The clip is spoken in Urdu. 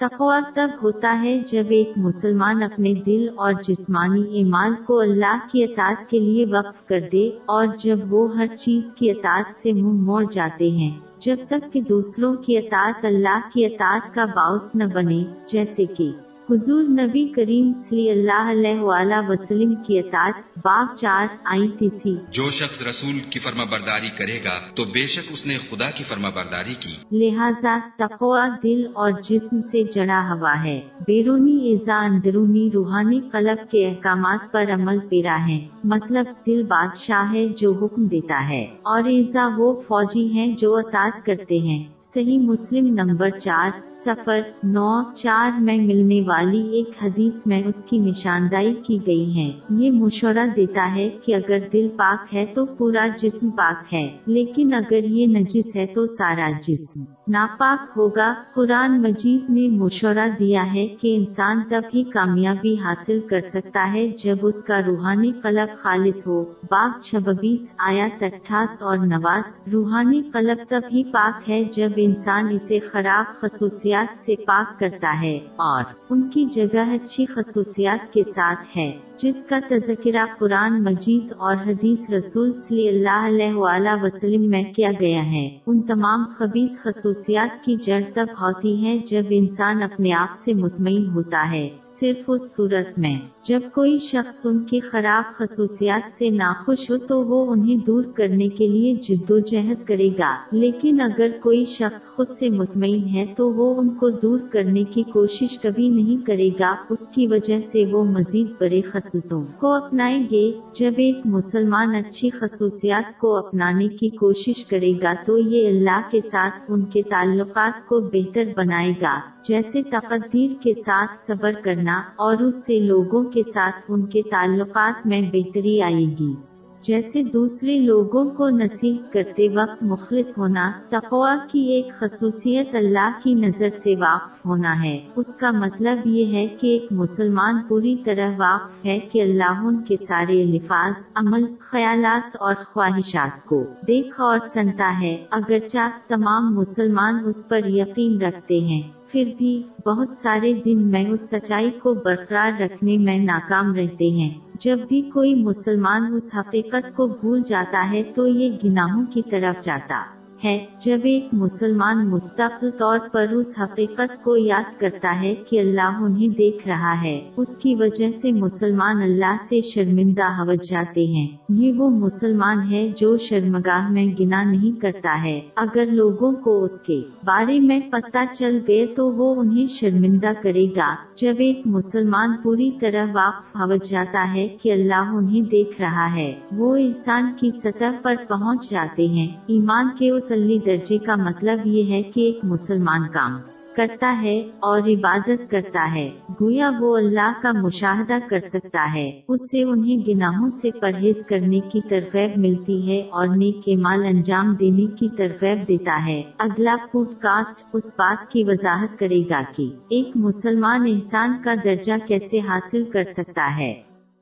تقوا تب ہوتا ہے جب ایک مسلمان اپنے دل اور جسمانی ایمان کو اللہ کی اطاعت کے لیے وقف کر دے اور جب وہ ہر چیز کی اطاعت سے منہ موڑ جاتے ہیں، جب تک کہ دوسروں کی اطاعت اللہ کی اطاعت کا باعث نہ بنے، جیسے کہ حضور نبی کریم صلی اللہ علیہ وآلہ وسلم کی اطاعت باب چار آئی تیسی جو شخص رسول کی فرما برداری کرے گا تو بے شک اس نے خدا کی فرما برداری کی۔ لہذا تقوا دل اور جسم سے جڑا ہوا ہے۔ بیرونی اعزا اندرونی روحانی قلب کے احکامات پر عمل پیرا ہے۔ مطلب دل بادشاہ ہے جو حکم دیتا ہے۔ اور ایزا وہ فوجی ہیں جو اطاعت کرتے ہیں۔ صحیح مسلم نمبر چار سفر نو، چار میں ملنے والی ایک حدیث میں اس کی نشاندہی کی گئی ہے۔ یہ مشورہ دیتا ہے کہ اگر دل پاک ہے تو پورا جسم پاک ہے، لیکن اگر یہ نجس ہے تو سارا جسم۔ ناپاک ہوگا۔ قرآن مجید نے مشورہ دیا ہے کہ انسان تب ہی کامیابی حاصل کر سکتا ہے جب اس کا روحانی قلب خالص ہو۔ باغ چھبیس آیا اٹھاس اور نواز روحانی قلب تب ہی پاک ہے جب انسان اسے خراب خصوصیات سے پاک کرتا ہے اور ان کی جگہ اچھی خصوصیات کے ساتھ ہے۔ جس کا تذکرہ قرآن مجید اور حدیث رسول صلی اللہ علیہ وآلہ وسلم میں کیا گیا ہے۔ ان تمام خبیص خصوصیات خصوصیات کی جڑ تب ہوتی ہے جب انسان اپنے آپ سے مطمئن ہوتا ہے، صرف اس صورت میں۔ جب کوئی شخص ان کی خراب خصوصیات سے ناخوش ہو تو وہ انہیں دور کرنے کے لیے جد و جہد کرے گا۔ لیکن اگر کوئی شخص خود سے مطمئن ہے تو وہ ان کو دور کرنے کی کوشش کبھی نہیں کرے گا، اس کی وجہ سے وہ مزید بڑے خصلتوں کو اپنائیں گے۔ جب ایک مسلمان اچھی خصوصیات کو اپنانے کی کوشش کرے گا تو یہ اللہ کے ساتھ ان کے تعلقات کو بہتر بنائے گا، جیسے تقدیر کے ساتھ صبر کرنا اور اس سے لوگوں کے ساتھ ان کے تعلقات میں بہتری آئے گی۔ جیسے دوسرے لوگوں کو نصیح کرتے وقت مخلص ہونا تقوا کی ایک خصوصیت اللہ کی نظر سے واقف ہونا ہے۔ اس کا مطلب یہ ہے کہ ایک مسلمان پوری طرح واقف ہے کہ اللہ ان کے سارے الفاظ، عمل، خیالات اور خواہشات کو دیکھ اور سنتا ہے۔ اگرچہ تمام مسلمان اس پر یقین رکھتے ہیں، پھر بھی بہت سارے دن میں اس سچائی کو برقرار رکھنے میں ناکام رہتے ہیں۔ جب بھی کوئی مسلمان اس حقیقت کو بھول جاتا ہے تو یہ گناہوں کی طرف جاتا۔ ہے۔ جب ایک مسلمان مستقل طور پر اس حقیقت کو یاد کرتا ہے کہ اللہ انہیں دیکھ رہا ہے، اس کی وجہ سے مسلمان اللہ سے شرمندہ ہوج جاتے ہیں۔ یہ وہ مسلمان ہے جو شرمگاہ میں گنا نہیں کرتا ہے۔ اگر لوگوں کو اس کے بارے میں پتہ چل گئے تو وہ انہیں شرمندہ کرے گا۔ جب ایک مسلمان پوری طرح واقف ہوج جاتا ہے کہ اللہ انہیں دیکھ رہا ہے، وہ انسان کی سطح پر پہنچ جاتے ہیں۔ ایمان کے اس درجے کا مطلب یہ ہے کہ ایک مسلمان کام کرتا ہے اور عبادت کرتا ہے۔ گویا وہ اللہ کا مشاہدہ کر سکتا ہے۔ اس سے انہیں گناہوں سے پرہیز کرنے کی ترغیب ملتی ہے اور نیک مال انجام دینے کی ترغیب دیتا ہے۔ اگلا پوڈ کاسٹ اس بات کی وضاحت کرے گا کہ ایک مسلمان انسان کا درجہ کیسے حاصل کر سکتا ہے۔